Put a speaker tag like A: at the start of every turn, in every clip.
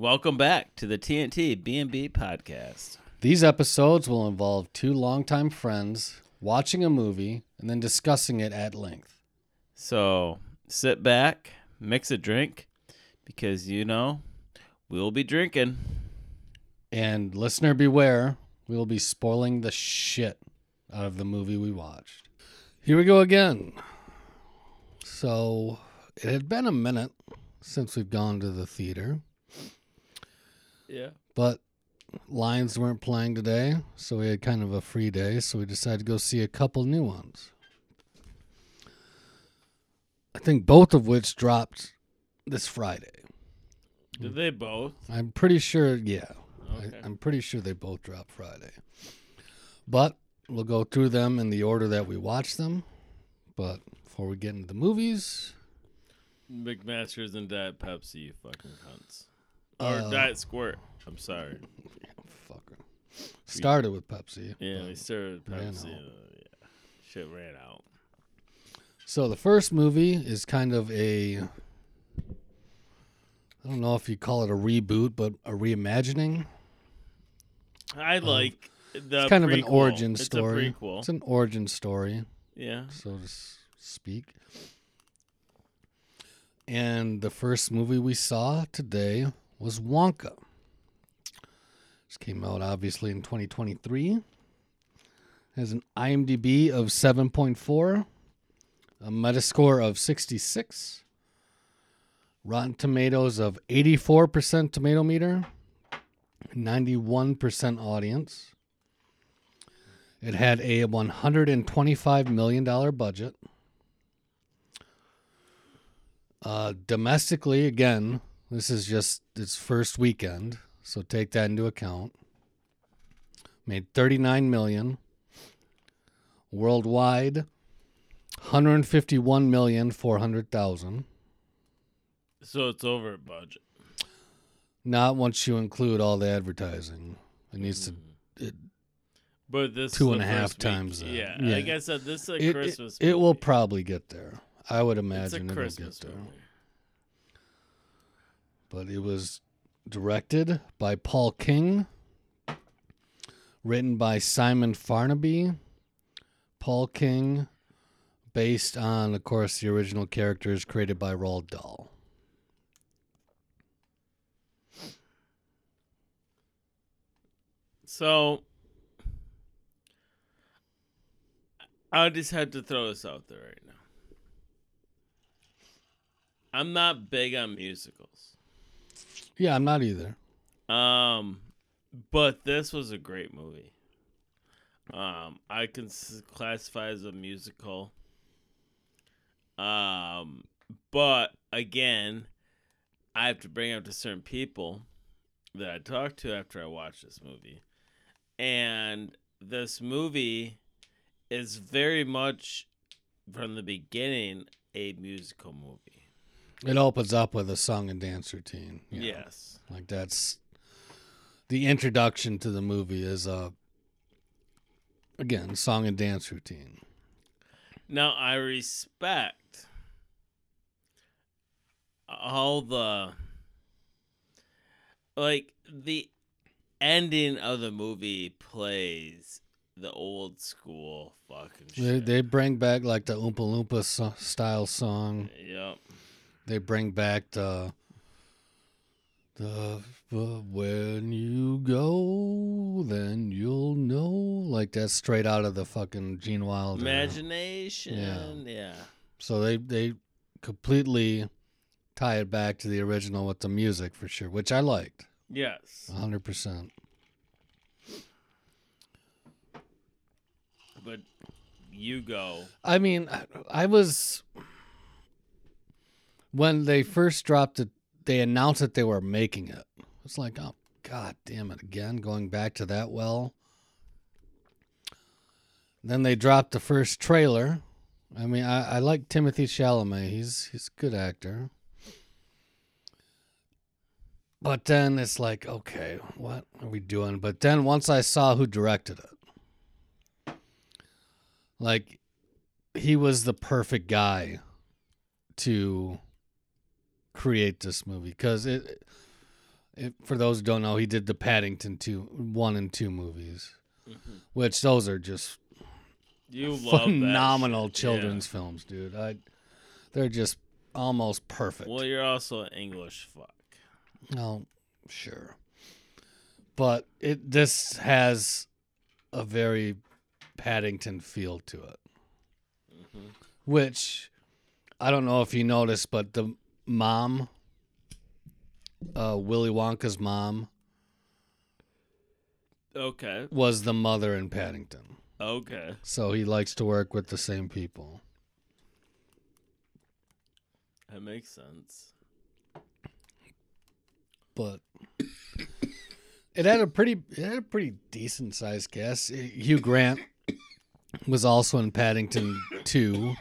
A: Welcome back to the TNT B&B podcast.
B: These episodes will involve two longtime friends watching a movie and then discussing it at length.
A: So sit back, mix a drink, because you know we'll be drinking.
B: And listener beware, we will be spoiling the shit out of the movie we watched. Here we go again. So it had been a minute since we've gone to the theater,
A: Yeah.
B: but Lions weren't playing today, so we had kind of a free day, so we decided to go see a couple new ones. I think both of which dropped this Friday.
A: Did they both?
B: I'm pretty sure, yeah.
A: Okay.
B: I, I'm pretty sure they both dropped Friday. But we'll go through them in the order that we watched them. But before we get into the movies,
A: McMaster's and Diet Pepsi, you fucking cunts. Or
B: Uh,
A: Diet Squirt. I'm sorry.
B: fucker. Started with Pepsi.
A: Yeah,
B: we
A: they started with Pepsi. uh, yeah. Shit ran out.
B: So the first movie is kind of a I don't know if you call it a reboot, but a reimagining.
A: I like the
B: Uh, It's kind of an
A: prequel.
B: origin
A: It's
B: story.
A: a prequel.
B: It's an origin story.
A: yeah.
B: so to speak. And the first movie we saw today was Wonka. This came out obviously in 2023. Has an IMDb of 7.4, a Metascore of 66, Rotten Tomatoes of 84% tomato meter, 91% audience. It had a $125 million budget. Uh, domestically, again, this is just its first weekend, so take that into account. Made 39 million. Worldwide, 151 million 400,000.
A: So it's over budget.
B: Not once you include all the advertising. It needs to. Mm-hmm. It,
A: But this
B: Two and a half
A: week.
B: times.
A: Yeah,
B: Yeah.
A: like I said, this is a
B: it, it,
A: Christmas.
B: it will probably get there. I would
A: It's a
B: imagine it'll get there.
A: movie.
B: But it was directed by Paul King, written by Simon Farnaby. Paul King, based on, of course, the original characters created by Roald Dahl.
A: So I just had to throw this out there right now. I'm not big on musicals.
B: Yeah, I'm not either.
A: Um, but this was a great movie. Um, I can classify as a musical. Um, but again, I have to bring up to certain people that I talked to after I watched this movie, and this movie is very much from the beginning a musical movie.
B: It opens up with a song and dance routine. you know.
A: Yes.
B: Like that's the introduction to the movie is a again song and dance routine.
A: Now I respect all the like the ending of the movie plays the old school fucking
B: They, they bring back like the Oompa Loompa so- style song.
A: yep.
B: They bring back the the when you go, then you'll know. Like that's straight out of the fucking Gene Wilder.
A: Imagination. Yeah.
B: So they they completely tie it back to the original with the music for sure, which I liked.
A: Yes.
B: hundred percent.
A: But you go.
B: I mean, I, I was when they first dropped it. They announced that they were making it. It's like, oh god damn it! Again, going back to that well. Then they dropped the first trailer. I mean, I, I like Timothée Chalamet. He's he's a good actor. But then it's like, okay, what are we doing? But then once I saw who directed it, like he was the perfect guy to create this movie because it If, for those who don't know, he did the Paddington two, one and two movies,
A: Mhm.
B: which those are just
A: You love that
B: phenomenal
A: shit, yeah.
B: children's films, dude. I, they're just almost perfect.
A: Well, you're also an English fuck.
B: No, sure. But it this has a very Paddington feel to it.
A: Mhm.
B: Which I don't know if you noticed, but the mom uh Willy Wonka's mom
A: Okay.
B: was the mother in Paddington.
A: Okay.
B: So he likes to work with the same people.
A: That makes sense.
B: But it had a pretty it had a pretty decent sized cast. Hugh Grant was also in Paddington 2.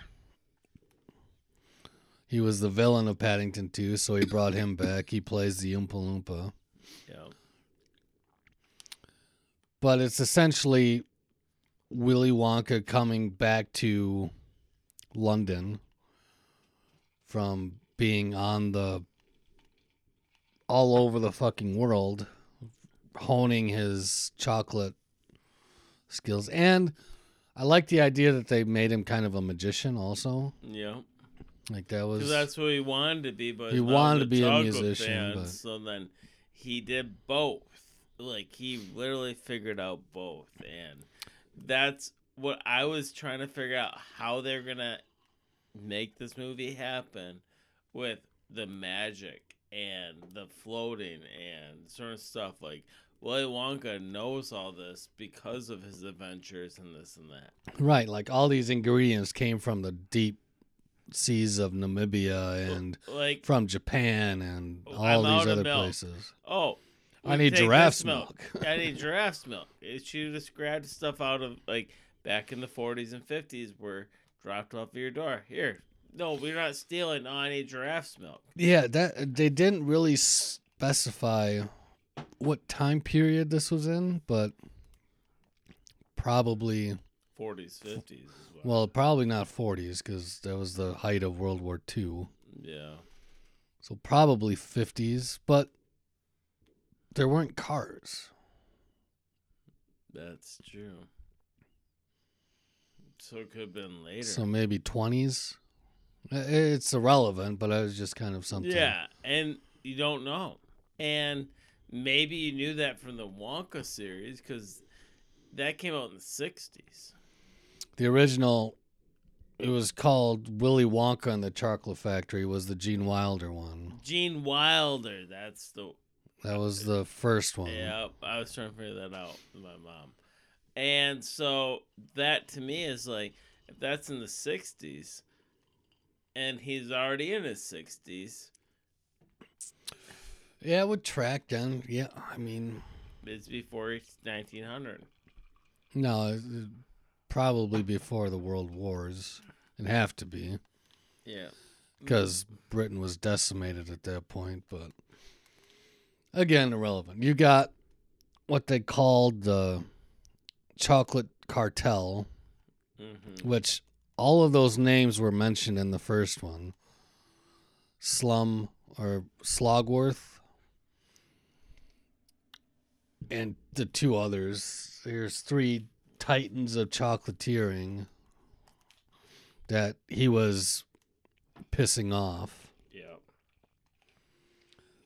B: He was the villain of Paddington 2, so he brought him back. He plays the Oompa Loompa.
A: Yeah.
B: But it's essentially Willy Wonka coming back to London from being on the all over the fucking world honing his chocolate skills and I like the idea that they made him kind of a magician also.
A: Yeah.
B: Like that was
A: that's what he wanted to be, but
B: He wanted to be a musician,
A: fan,
B: but-
A: so then he did both. Like he literally figured out both, and that's what I was trying to figure out how they're gonna make this movie happen with the magic and the floating and certain stuff. Like Willy Wonka knows all this because of his adventures and this and that.
B: right, like all these ingredients came from the deep seas of Namibia and
A: Like
B: from Japan and
A: Oh,
B: all
A: I'm
B: these other
A: milk.
B: places.
A: Oh,
B: I need giraffe's
A: this
B: milk.
A: I need giraffe's milk. It, she just grabbed stuff out of like back in the 40s and 50s were dropped off at your door. Here, no, we're not stealing. No, I need giraffe's milk.
B: Yeah, that they didn't really specify what time period this was in, but probably
A: 40s, 50s as well.
B: well, probably not 40s because that was the height of World War II.
A: yeah,
B: So probably 50s, but there weren't cars.
A: that's true. So it could have been later.
B: So maybe 20s. It's irrelevant, but it was just kind of something.
A: yeah, and you don't know. And maybe you knew that from the Wonka series because that came out in the 60s.
B: The original, it was called Willy Wonka and the Chocolate Factory, was the Gene Wilder one.
A: Gene Wilder, that's the
B: That was the first one.
A: Yeah, I was trying to figure that out with my mom. And so that to me is like if that's in the 60s and he's already in his 60s,
B: Yeah, it would track then. Yeah, I mean,
A: it's before 1900.
B: no, probably before the World Wars. It'd have to be
A: Yeah.
B: because Britain was decimated at that point. But again, irrelevant. You got what they called the chocolate cartel,
A: Mhm.
B: which all of those names were mentioned in the first one. Slum or Slugworth. And the two others. There's three titans of chocolatiering that he was pissing off.
A: Yeah.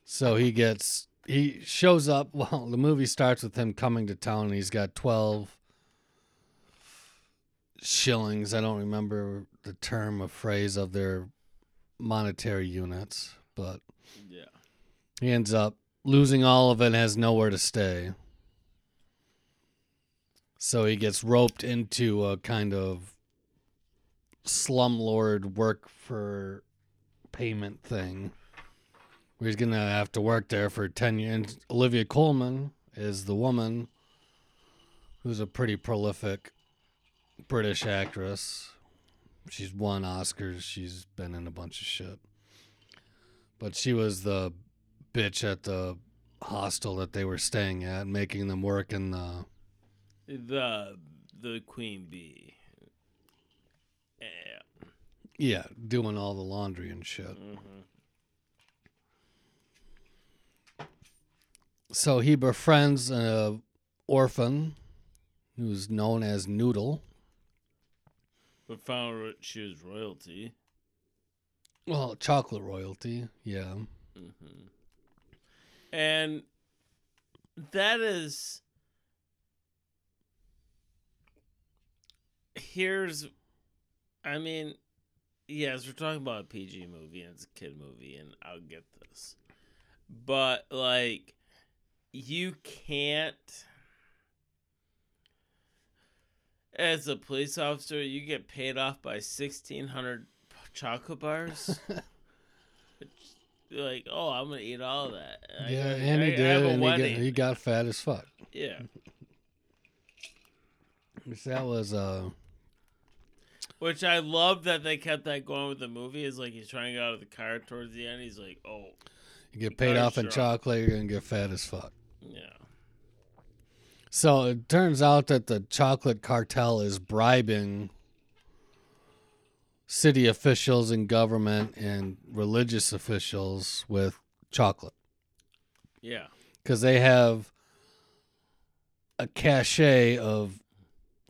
B: So he gets he shows up. Well, the movie starts with him coming to town, and he's got twelve shillings. I don't remember the term or phrase of their monetary units, but
A: Yeah.
B: he ends up losing all of it and has nowhere to stay. So he gets roped into a kind of slumlord work for payment thing where he's going to have to work there for 10 years. Olivia Colman is the woman who's a pretty prolific British actress. She's won Oscars. She's been in a bunch of shit. But she was the bitch at the hostel that they were staying at, making them work in the.
A: The the queen bee. Yeah.
B: Yeah, doing all the laundry and shit.
A: hmm
B: So he befriends an orphan who's known as Noodle.
A: But found out she was royalty.
B: Well, chocolate royalty, yeah.
A: hmm And that is. Here's. I mean, yes, we're talking about a PG movie and it's a kid movie, and I'll get this. But, like, you can't. As a police officer, you get paid off by 1,600 chocolate bars. like, oh, I'm gonna eat all that.
B: Yeah,
A: got-
B: and he
A: I- I
B: did, and he got, he got fat as fuck.
A: yeah,
B: That was uh,
A: which I love that they kept that going with the movie. Is like he's trying to get out of the car towards the end. He's like, oh,
B: you get paid off in chocolate, you're gonna get fat as fuck.
A: yeah,
B: So it turns out that the chocolate cartel is bribing city officials and government and religious officials with chocolate
A: yeah,
B: because they have a cachet of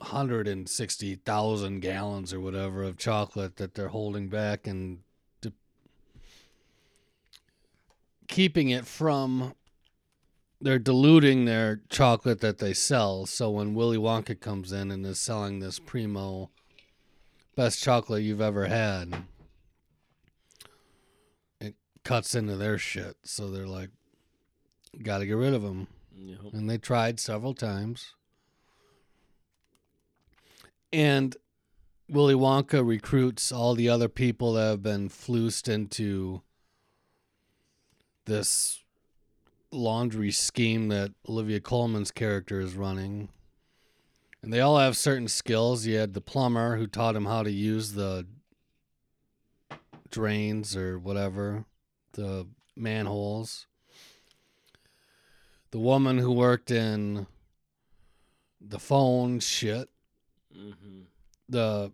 B: 160,000 gallons or whatever of chocolate that they're holding back and de- keeping it from they're diluting their chocolate that they sell so when Willy Wonka comes in and is selling this primo best chocolate you've ever had it cuts into their shit so they're like got to get rid of him
A: Yep.
B: and they tried several times. And Willy Wonka recruits all the other people that have been flused into this laundry scheme that Olivia Colman's character is running. And they all have certain skills. You had the plumber who taught him how to use the drains or whatever, the manholes the woman who worked in the phone shit, the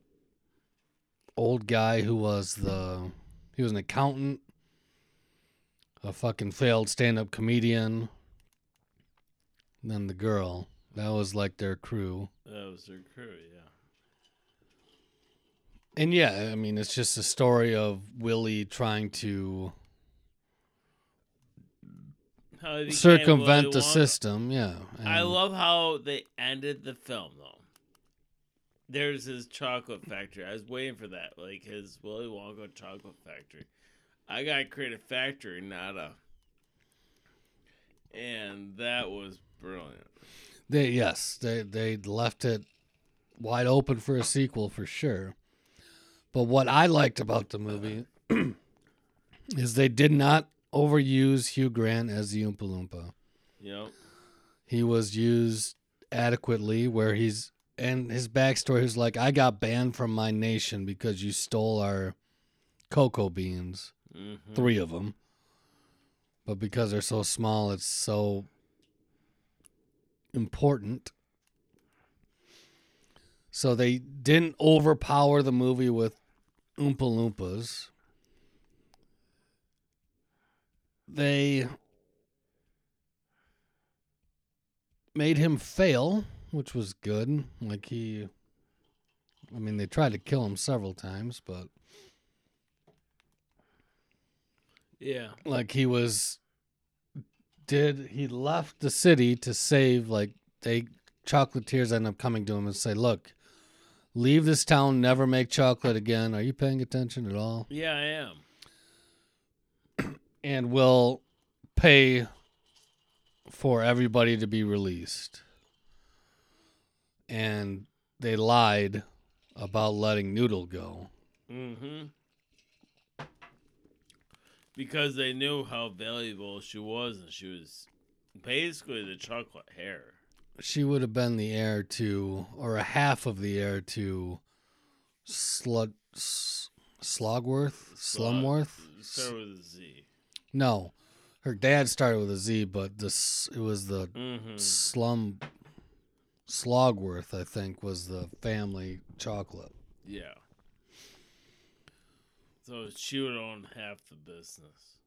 B: old guy who was the he was an accountant, a fucking failed stand-up comedian, and then the girl. That was like their crew.
A: That was their crew. Yeah.
B: And yeah, I mean it's just a story of Willie trying to
A: How he became
B: circumvent the system, yeah.
A: I love how they ended the film though. There's his chocolate factory. I was waiting for that, like his Willy Wonka chocolate factory. I gotta create a factory, not a. And that was brilliant.
B: They yes, they they left it wide open for a sequel for sure. But what I liked about the movie is they did not overuse Hugh Grant as the Oompa Loompa.
A: Yep.
B: He was used adequately where he's and his backstory is like I got banned from my nation because you stole our cocoa beans,
A: Mm-hmm.
B: three of them. But because they're so small, it's so important. So they didn't overpower the movie with Oompa Loompas. They made him fail, which was good. Like he, I mean, they tried to kill him several times, but
A: Yeah.
B: like he was did he left the city to save like they chocolatiers end up coming to him and say look leave this town never make chocolate again are you paying attention at all
A: Yeah, I am.
B: and we'll pay for everybody to be released and they lied about letting noodle go
A: Mm-hmm. Because they knew how valuable she was, and she was basically the chocolate heir.
B: she would have been the heir to, or a half of the heir to, Slud, S- Slugworth, Slumworth.
A: Start with a Z.
B: No, her dad started with a Z, but this it was the
A: Mm-hmm.
B: Slum, Slugworth, I think, was the family chocolate.
A: Yeah. So she would own half the business.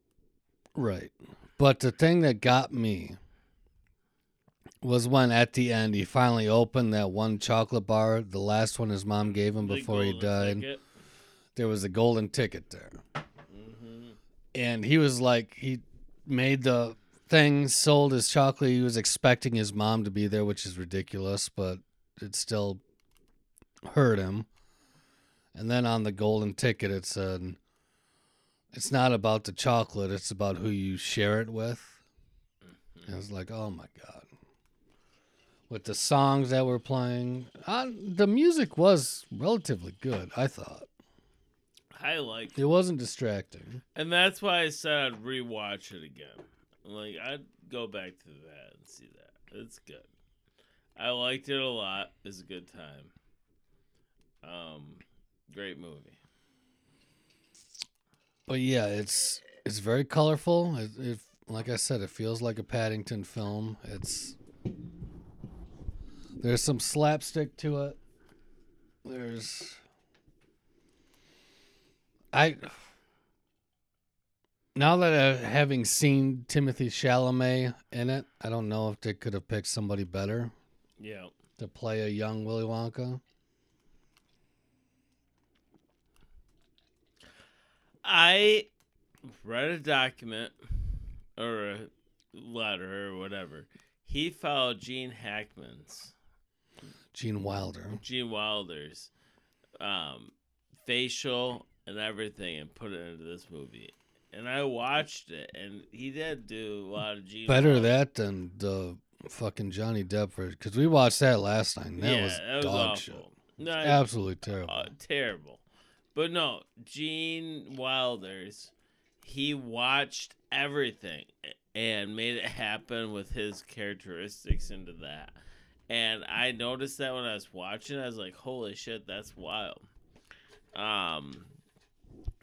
B: Right, but the thing that got me was when at the end he finally opened that one chocolate bar, the last one his mom gave him
A: The
B: before he died.
A: ticket.
B: There was a golden ticket there.
A: Mhm.
B: and he was like he made the thing sold his chocolate he was expecting his mom to be there which is ridiculous but it still hurt him. And then on the golden ticket it said it's not about the chocolate it's about who you share it with. And I was like oh my god. With the songs that were playing uh, the music was relatively good i thought.
A: I like
B: it It wasn't distracting.
A: And that's why I said I'd rewatch it again. Like I'd go back to that and see that. It's good. I liked it a lot. It's a good time. Um, great movie.
B: But yeah, it's it's very colorful. It, it like I said, it feels like a Paddington film. It's there's some slapstick to it. There's I now that uh, having seen Timothée Chalamet in it, I don't know if they could have picked somebody better
A: Yeah.
B: to play a young Willy Wonka.
A: I read a document or a letter or whatever. He followed Gene Hackman's,
B: Gene Wilder.
A: Gene Wilder's um, facial and everything and put it into this movie. And I watched it, and he did do a lot of Gene.
B: Better
A: Wilder.
B: that than the fucking Johnny Depp because we watched that last night. And that
A: yeah,
B: was
A: that was
B: dog
A: awful.
B: shit.
A: No,
B: Absolutely terrible.
A: uh, terrible. But no, Gene Wilder's, he watched everything and made it happen with his characteristics into that. And I noticed that when I was watching, I was like, "Holy shit, that's wild." Um,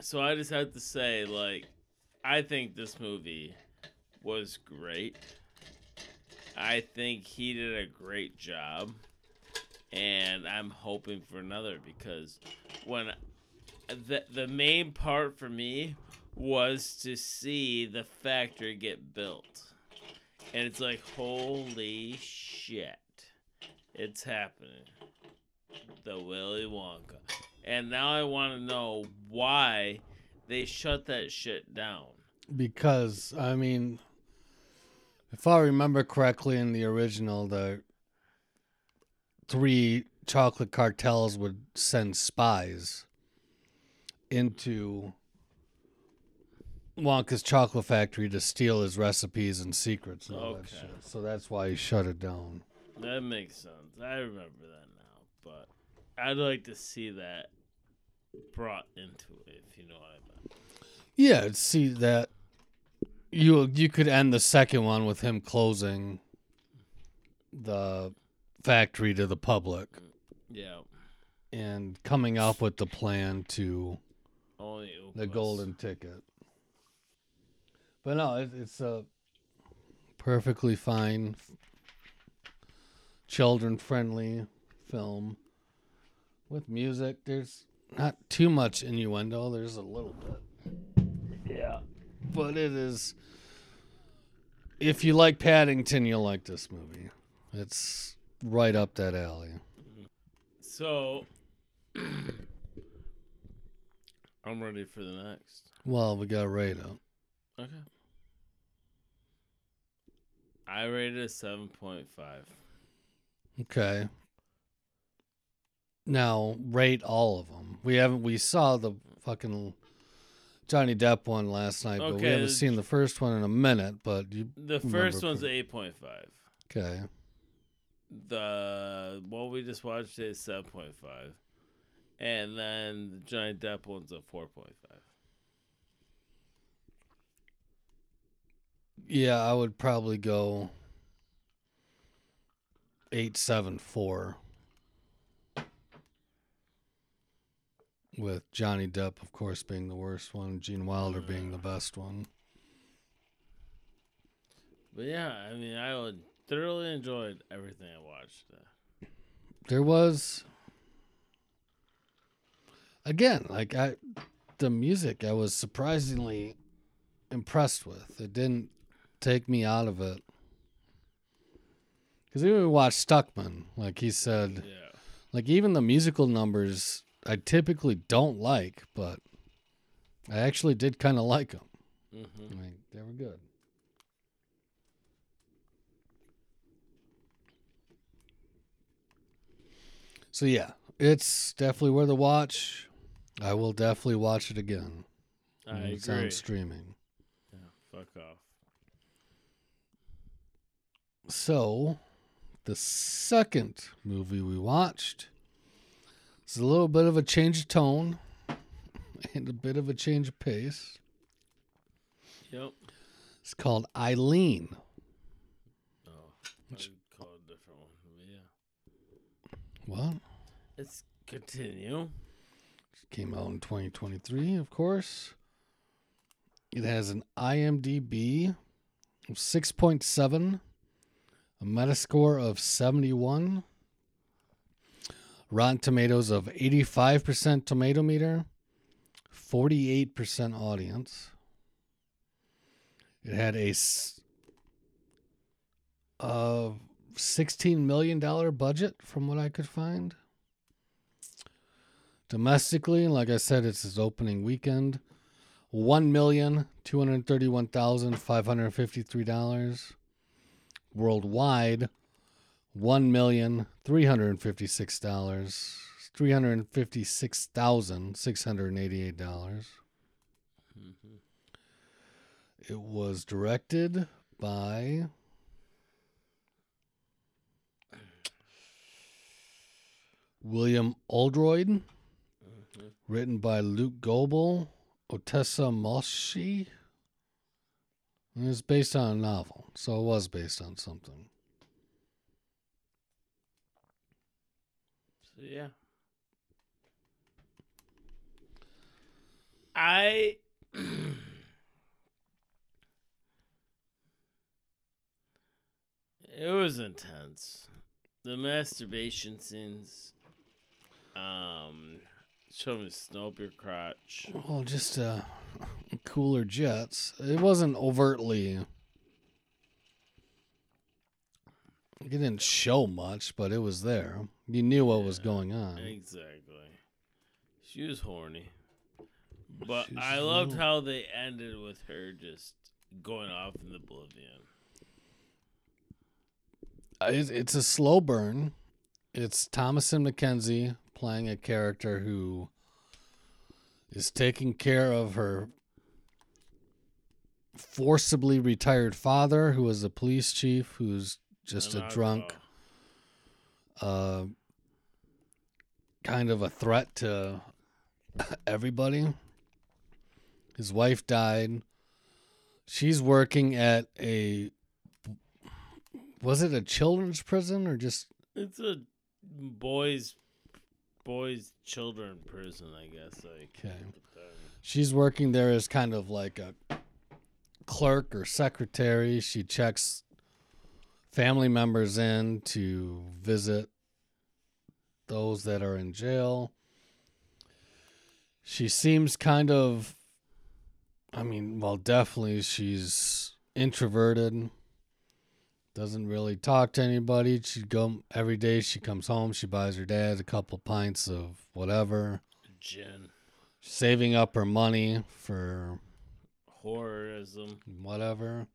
A: so I just have to say, like, I think this movie was great. I think he did a great job, and I'm hoping for another because when the the main part for me was to see the factory get built, and it's like holy shit, it's happening. The Willy Wonka, and now I want to know why they shut that shit down.
B: Because I mean, if I remember correctly, in the original, the three chocolate cartels would send spies into Wonka's chocolate factory to steal his recipes and secrets and all that shit. So that's why he shut it down.
A: That makes sense. I remember that now, but I'd like to see that brought into it, if you know what I mean.
B: Yeah, see that you you could end the second one with him closing the factory to the public
A: Yeah,
B: and coming up with the plan to
A: only
B: the golden ticket. But no, it, it's a perfectly fine, children friendly film with music. There's not too much innuendo. There's a little bit.
A: Yeah,
B: but it is if you like paddington you'll like this movie it's right up that alley
A: so I'm ready for the next.
B: well we got rate up
A: Okay. I rated a seven point five.
B: okay now rate all of them we haven't we saw the fucking johnny depp one last night but we
A: Okay,
B: haven't
A: the-
B: seen the first one in a minute but you
A: The
B: Remember
A: first one's
B: correct.
A: eight point five.
B: okay
A: The what we just watched is seven point five, and then the Johnny Depp one's a four point five.
B: yeah i would probably go 874 with johnny depp of course being the worst one gene wilder being the mm. best one
A: But yeah, I mean, I would thoroughly enjoyed everything I watched.
B: There was again like i the music i was surprisingly impressed with it didn't take me out of it Because even we watched Stuckman, like he said,
A: Yeah.
B: like even the musical numbers, I typically don't like, but I actually did kind of like them.
A: Mm-hmm.
B: Like they were good. So yeah, it's definitely worth a watch. I will definitely watch it again.
A: I agree.
B: it's on streaming.
A: Yeah, fuck off.
B: So, the second movie we watched is a little bit of a change of tone and a bit of a change of pace.
A: Yep.
B: It's called Eileen.
A: Oh, I would call it a different one. But yeah.
B: What?
A: Let's continue.
B: Came out in 2023, of course. It has an IMDb of 6.7, a Metascore of 71, Rotten Tomatoes of 85% tomato meter, 48% audience. It had a uh, $16 million budget, from what I could find. Domestically, like I said, it's its opening weekend. One million two hundred five hundred fifty-three dollars. Three hundred three hundred fifty-six thousand six hundred eighty-eight dollars.
A: Mm-hmm.
B: It was directed by William Oldroyd,
A: Mm-hmm.
B: written by Luke Goebel, Ottessa Moshfegh. And it's based on a novel, so it was based on something.
A: Yeah. I It was intense. The masturbation scenes um showing me snow up your crotch.
B: Well, just uh, cooler jets. It wasn't overtly. It didn't show much, but it was there. You knew what was going on.
A: Exactly. She was horny. But
B: She's
A: I loved how they ended with her just going off in the oblivion.
B: Uh, It's, it's a slow burn. It's Thomasin McKenzie playing a character who is taking care of her forcibly retired father, who is a police chief, who's just
A: And
B: a drunk,
A: thought,
B: uh, kind of a threat to everybody. His wife died. She's working at a was it a children's prison or just
A: It's a boys, boys, children prison, I guess. Like,
B: okay. She's working there as kind of like a clerk or secretary. She checks family members in to visit those that are in jail. She seems kind of, I mean, well, definitely she's introverted. Doesn't really talk to anybody. She go every day. She comes home. She buys her dad a couple pints of whatever
A: gin,
B: saving up her money for
A: horrorism.
B: whatever.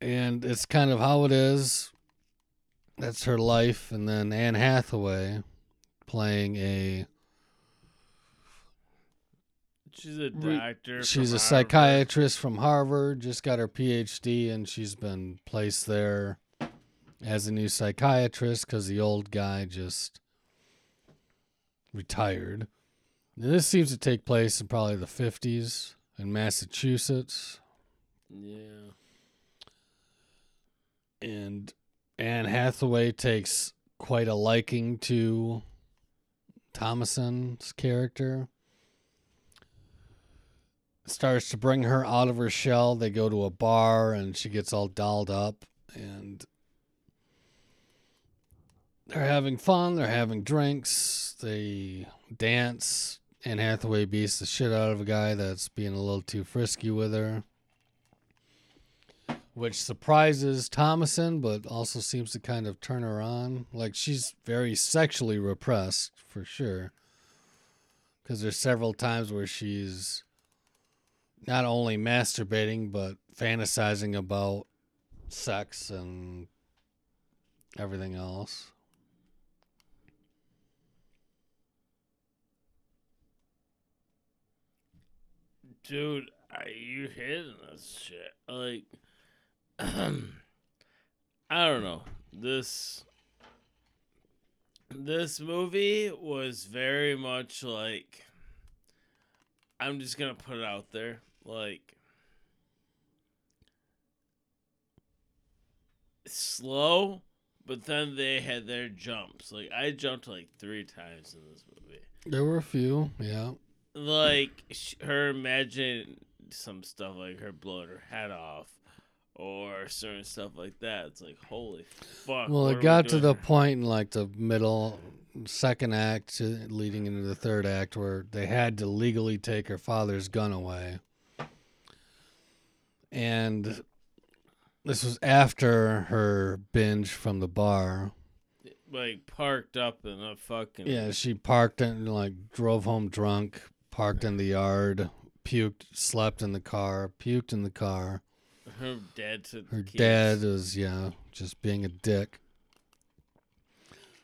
B: And it's kind of how it is. That's her life. And then Anne Hathaway playing a
A: She's a doctor.
B: she's a
A: Harvard.
B: psychiatrist from Harvard, just got her PhD and she's been placed there as a new psychiatrist cuz the old guy just retired. Now, this seems to take place in probably the 50s in Massachusetts.
A: Yeah.
B: And Anne Hathaway takes quite a liking to Thomasin's character. Starts to bring her out of her shell. They go to a bar and she gets all dolled up and they're having fun, they're having drinks, they dance. Anne Hathaway beats the shit out of a guy that's being a little too frisky with her. Which surprises Thomasin, but also seems to kind of turn her on. Like she's very sexually repressed for sure. Because there's several times where she's not only masturbating but fantasizing about sex and everything else.
A: Dude, are you hitting this shit? Like, I don't know. This this movie was very much like I'm just gonna put it out there, like slow, but then they had their jumps. Like I jumped like three times in this movie.
B: There were a few, yeah.
A: Like her imagining some stuff like her blowing her head off or certain stuff like that. It's like holy fuck.
B: Well, it
A: we
B: got to the point in like the middle, second act, to- leading into the third act, where they had to legally take her father's gun away. And this was after her binge from the bar.
A: like parked up in a fucking
B: Yeah, she parked and like drove home drunk, parked in the yard, puked, slept in the car, puked in the car.
A: Her dad took
B: Her dad is, yeah, just being a dick.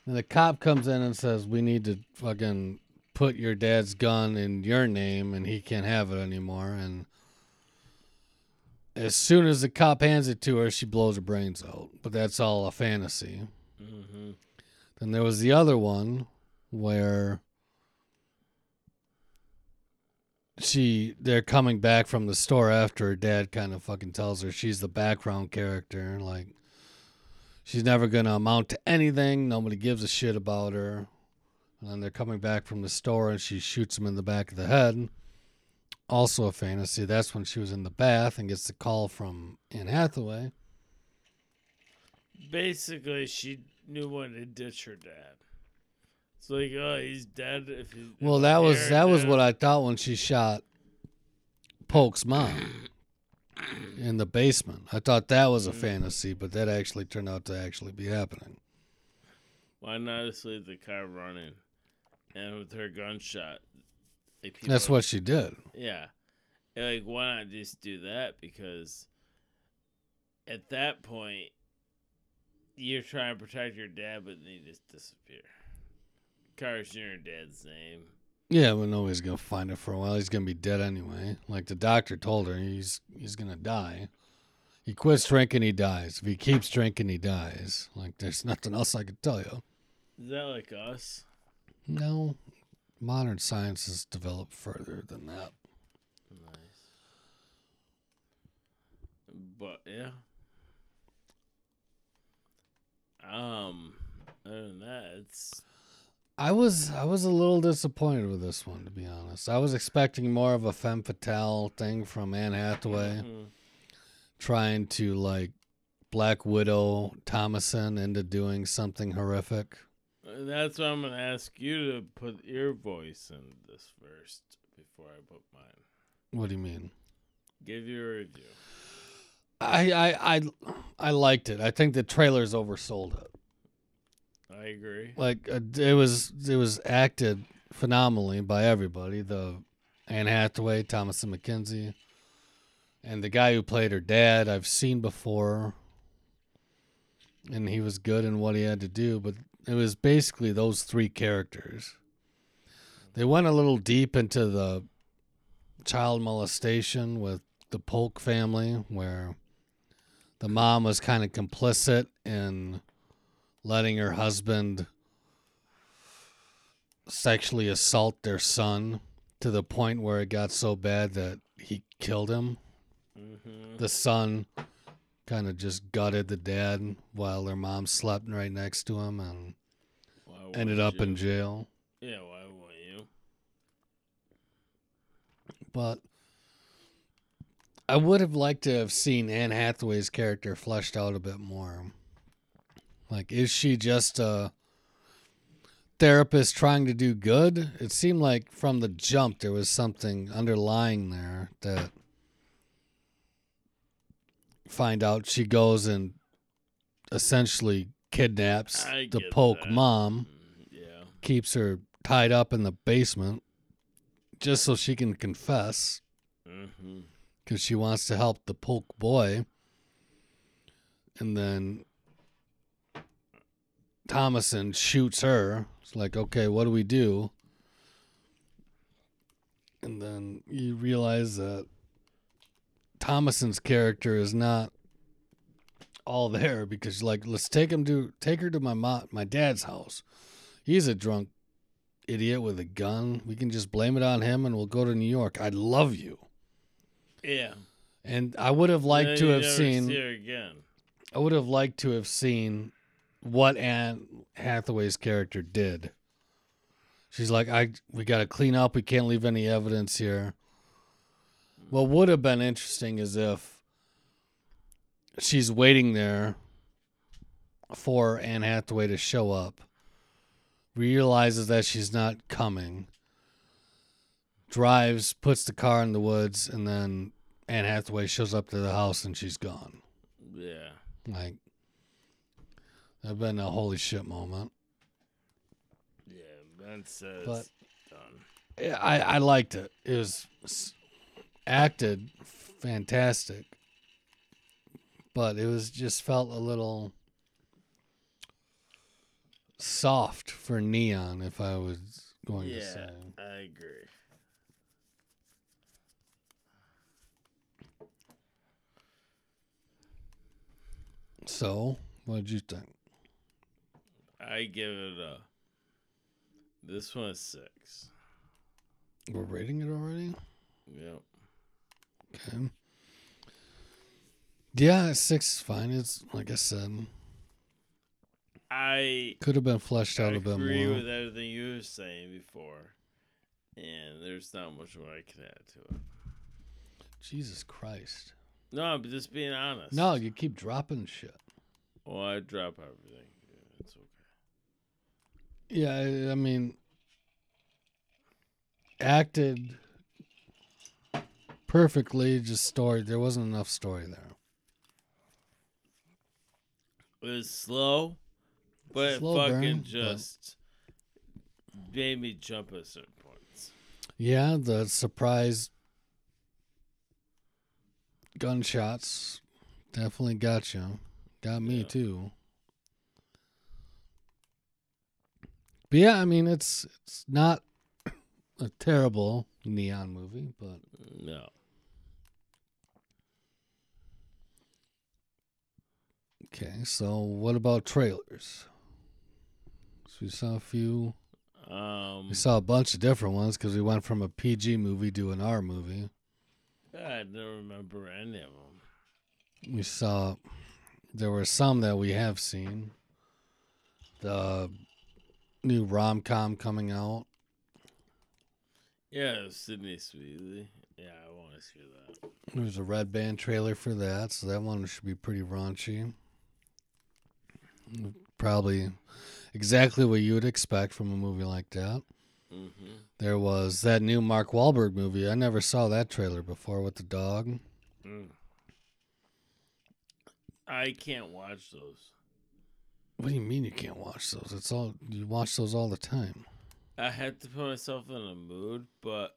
B: And the cop comes in and says, We need to fucking put your dad's gun in your name and he can't have it anymore. And as soon as the cop hands it to her, she blows her brains out. But that's all a fantasy.
A: Mm-hmm.
B: Then there was the other one where she they're coming back from the store after her dad kind of fucking tells her she's the background character like she's never going to amount to anything. Nobody gives a shit about her. And then they're coming back from the store and she shoots him in the back of the head. Also a fantasy that's when she was in the bath and gets the call from Anne Hathaway.
A: Basically, she knew when to ditch her dad. It's like, oh, he's dead. If he,
B: Well, that was that was what I thought when she shot Polk's mom in the basement. I thought that was a mm. fantasy, but that actually turned out to actually be happening.
A: Why not just leave the car running, and with her gunshot? Like people
B: That's what she did.
A: Yeah, And, like why not just do that? Because at that point, you're trying to protect your dad, but then you just disappear. Car's in your dad's name.
B: Yeah, but nobody's gonna find it for a while. He's gonna be dead anyway. Like the doctor told her, he's he's gonna die. He quits drinking, he dies. If he keeps drinking, he dies. Like there's nothing else I could tell you.
A: Is that like us?
B: No, modern science has developed further than that.
A: Nice. But yeah. Um. Other than that, it's
B: I was I was a little disappointed with this one, to be honest. I was expecting more of a femme fatale thing from Anne Hathaway,
A: Mhm.
B: trying to like Black Widow Thomasin into doing something horrific.
A: That's why I'm gonna ask you to put your voice in this first before I put mine.
B: What do you mean?
A: Give your review.
B: I I I, I liked it. I think the trailers oversold it.
A: I agree.
B: Like uh, it was it was acted phenomenally by everybody. The Anne Hathaway, Thomasin McKenzie, and the guy who played her dad. I've seen before, and he was good in what he had to do. But it was basically those three characters. They went a little deep into the child molestation with the Polk family, where the mom was kind of complicit in letting her husband sexually assault their son to the point where it got so bad that he killed him.
A: Mm-hmm.
B: The son kind of just gutted the dad while their mom slept right next to him and ended up in jail.
A: Yeah, why wouldn't you?
B: But I would have liked to have seen Anne Hathaway's character fleshed out a bit more. Like, is she just a therapist trying to do good? It seemed like from the jump there was something underlying there that find out she goes and essentially kidnaps
A: I
B: the Polk
A: that.
B: mom,
A: Mm, Yeah.
B: keeps her tied up in the basement just so she can confess
A: Mm-hmm.
B: because she wants to help the Polk boy. And then Thomasin shoots her. It's like, okay, what do we do? And then you realize that Thomasin's character is not all there because like let's take him to take her to my my dad's house. He's a drunk idiot with a gun. We can just blame it on him and we'll go to New York. I love you.
A: Yeah.
B: And I would have liked
A: Then
B: to have seen
A: see her again.
B: I would have liked to have seen what Anne Hathaway's character did. She's like, I we gotta clean up, we can't leave any evidence here. What would have been interesting is if she's waiting there for Anne Hathaway to show up, realizes that she's not coming, drives, puts the car in the woods, and then Anne Hathaway shows up to the house and she's gone.
A: Yeah.
B: Like, that'd been a holy shit moment.
A: Yeah. Ben says
B: But-
A: done.
B: Yeah, I, I liked it. It was acted fantastic, but it was just felt a little soft for neon. If I was going to
A: Yeah,
B: say,
A: I agree.
B: so what did you think?
A: I give it a. This one is six.
B: We're rating it already.
A: Yep.
B: Okay. Yeah, six is fine. It's like I said,
A: I
B: could have been fleshed out a bit more.
A: agree with everything you were saying before, and there's not much more I can add to it.
B: Jesus Christ!
A: No, I'm just being honest.
B: No, you keep dropping shit.
A: Well, I drop everything. Yeah, It's okay.
B: Yeah, I, I mean, acted perfectly. Just story. There wasn't enough story there.
A: It was slow, but
B: Slow
A: it
B: burn,
A: fucking
B: but-
A: just made me jump at certain points.
B: Yeah, the surprise gunshots definitely got you. Got me
A: Yeah.
B: too. But yeah, I mean it's it's not a terrible neon movie, but
A: No.
B: okay. So what about trailers? So we saw a few.
A: Um,
B: We saw a bunch of different ones because we went from a PG movie to an R movie.
A: I don't remember any of them.
B: we saw there were some that we have seen. The new rom com coming out.
A: Yeah, Sydney Sweeney. Yeah, I want to see that.
B: There's a red band trailer for that, so that one should be pretty raunchy. Probably exactly what you would expect from a movie like that.
A: Mm-hmm.
B: There was that new Mark Wahlberg movie. I never saw that trailer before with the dog.
A: Mm. I can't watch those.
B: What do you mean you can't watch those? It's all you watch those all the time.
A: I had to put myself in a mood, but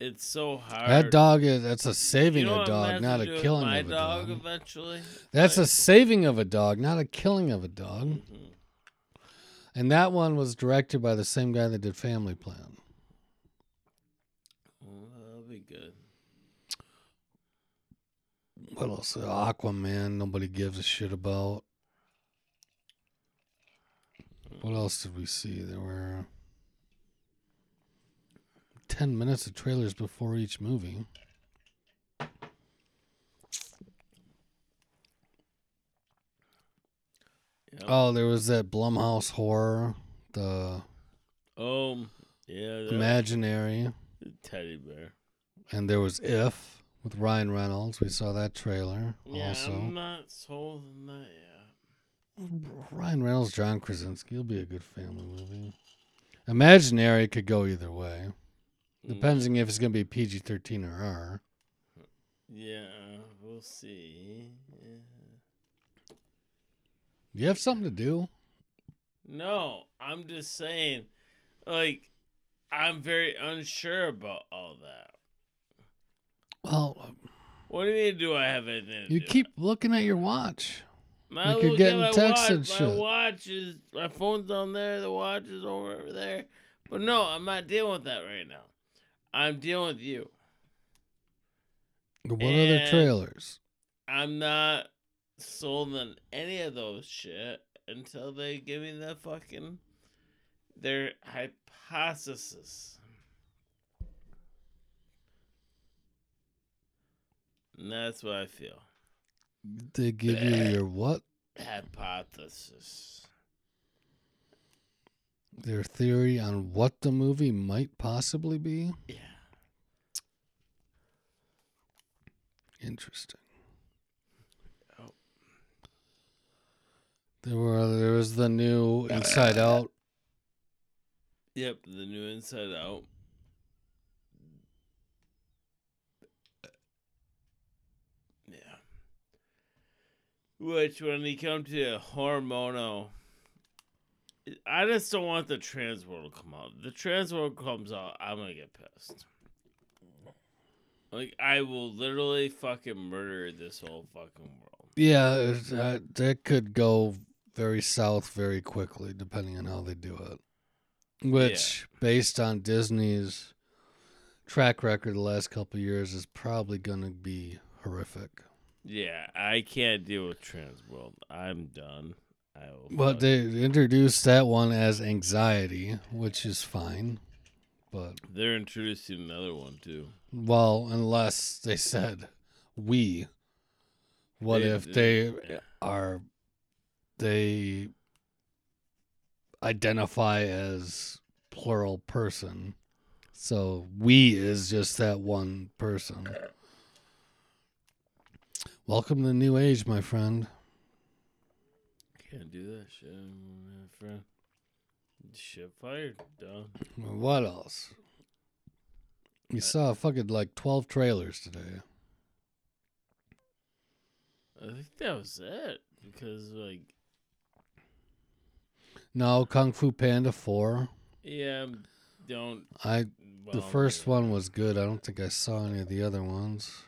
A: it's so hard.
B: That dog is that's a saving
A: You know
B: a
A: what I'm gonna
B: dog, not a killing of a
A: dog,
B: dog.
A: eventually.
B: That's a saving of a dog, not a killing of a dog.
A: mhm.
B: And that one was directed by the same guy that did Family Plan.
A: Well, that'll be good.
B: What else? Aquaman, nobody gives a shit about. What else did we see? There were 10 minutes of trailers before each movie.
A: Yep.
B: Oh, there was that Blumhouse horror, the
A: Um, yeah,
B: Imaginary,
A: teddy bear.
B: and there was If with Ryan Reynolds. We saw that trailer
A: Yeah,
B: also.
A: I'm not sold on that yet.
B: Ryan Reynolds, John Krasinski will be a good family movie. Imaginary could go either way,
A: Mm.
B: depending if it's going to be PG 13 or R.
A: Yeah, we'll see. Yeah.
B: You have something to do.
A: No, I'm just saying, like, I'm very unsure about all that.
B: Well,
A: What do you mean? Do I have anything? To
B: you keep looking at your watch.
A: My
B: like you're
A: look
B: getting
A: at my
B: texts
A: watch,
B: and
A: My
B: shit.
A: watch is my phone's on there. The watch is over there. But no, I'm not dealing with that right now. I'm dealing with you.
B: What other
A: And-
B: trailers?
A: I'm not sold on any of those shit until they give me the fucking their hypothesis. And that's what I feel.
B: They give you your what?
A: Hypothesis.
B: Their theory on what the movie might possibly be?
A: Yeah.
B: Interesting.
A: Oh.
B: There were there was the new uh, Inside Out.
A: Yep, the new Inside Out. Which, when you come to hormonal, I just don't want the trans world to come out. The trans world comes out, I'm gonna get pissed. Like, I will literally fucking murder this whole fucking world.
B: Yeah, that uh, that could go very south very quickly depending on how they do it. Which, based on Disney's track record the last couple of years, is probably going to be horrific.
A: Yeah, I can't deal with trans world. I'm done. I will.
B: But they introduced that one as anxiety, which is fine. But
A: They're introducing another one too.
B: well, unless they said we. What
A: They-
B: if they
A: yeah.
B: are they identify as plural person? So we is just that one person. Welcome to the new age, my friend.
A: Can't do that shit, anymore, my friend. Shit fired, done.
B: What else? You saw fucking like 12 trailers today.
A: I think that was it because, like,
B: No, Kung Fu Panda 4.
A: yeah, don't.
B: I the first one was good. I don't think I saw any of the other ones.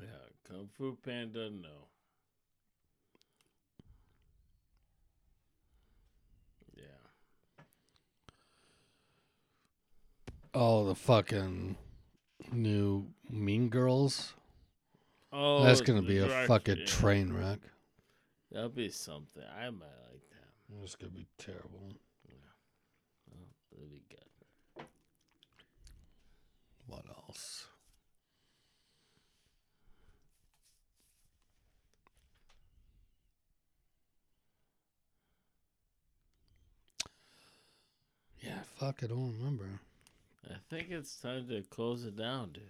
A: Yeah, Kung Fu Panda, no. Yeah.
B: Oh, the fucking new Mean Girls.
A: Oh,
B: That's gonna be a fucking
A: yeah.
B: train wreck.
A: That'll be something. I might like that.
B: It's gonna be terrible.
A: Well, that'll be good.
B: What else? Yeah, fuck, I don't remember.
A: I think it's time to close it down, dude.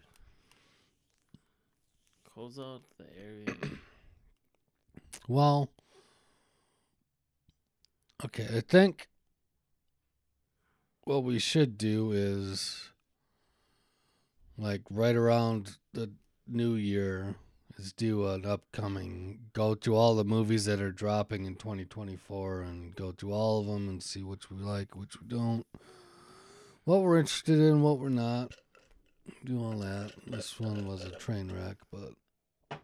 A: Close out the area.
B: Well, okay, I think what we should do is like right around the new year is do an upcoming go to all the movies that are dropping in 2024 and go to all of them and see which we like, which we don't. What we're interested in, what we're not. Do all that. This one was a train wreck, but
A: I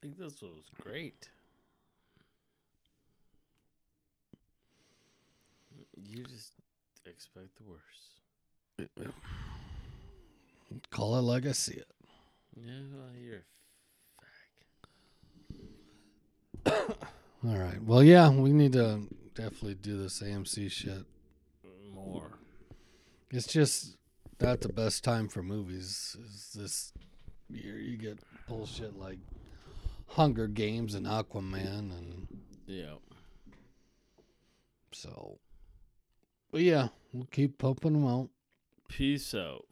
A: think this was great. You just expect the worst.
B: call it like I see it.
A: Yeah, well, you're.
B: All right. Well, yeah, we need to definitely do this AMC shit.
A: More.
B: It's just not the best time for movies. Is this year you get bullshit like Hunger Games and Aquaman, and
A: Yeah.
B: so. But yeah, we'll keep pumping them out.
A: Peace out,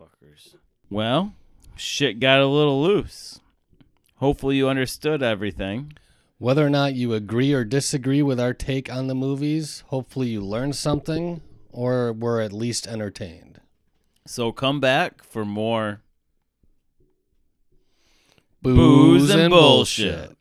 A: fuckers. Well, shit got a little loose. Hopefully, you understood everything.
B: Whether or not you agree or disagree with our take on the movies, hopefully you learned something or were at least entertained.
A: So come back for more
B: Booze, and bullshit.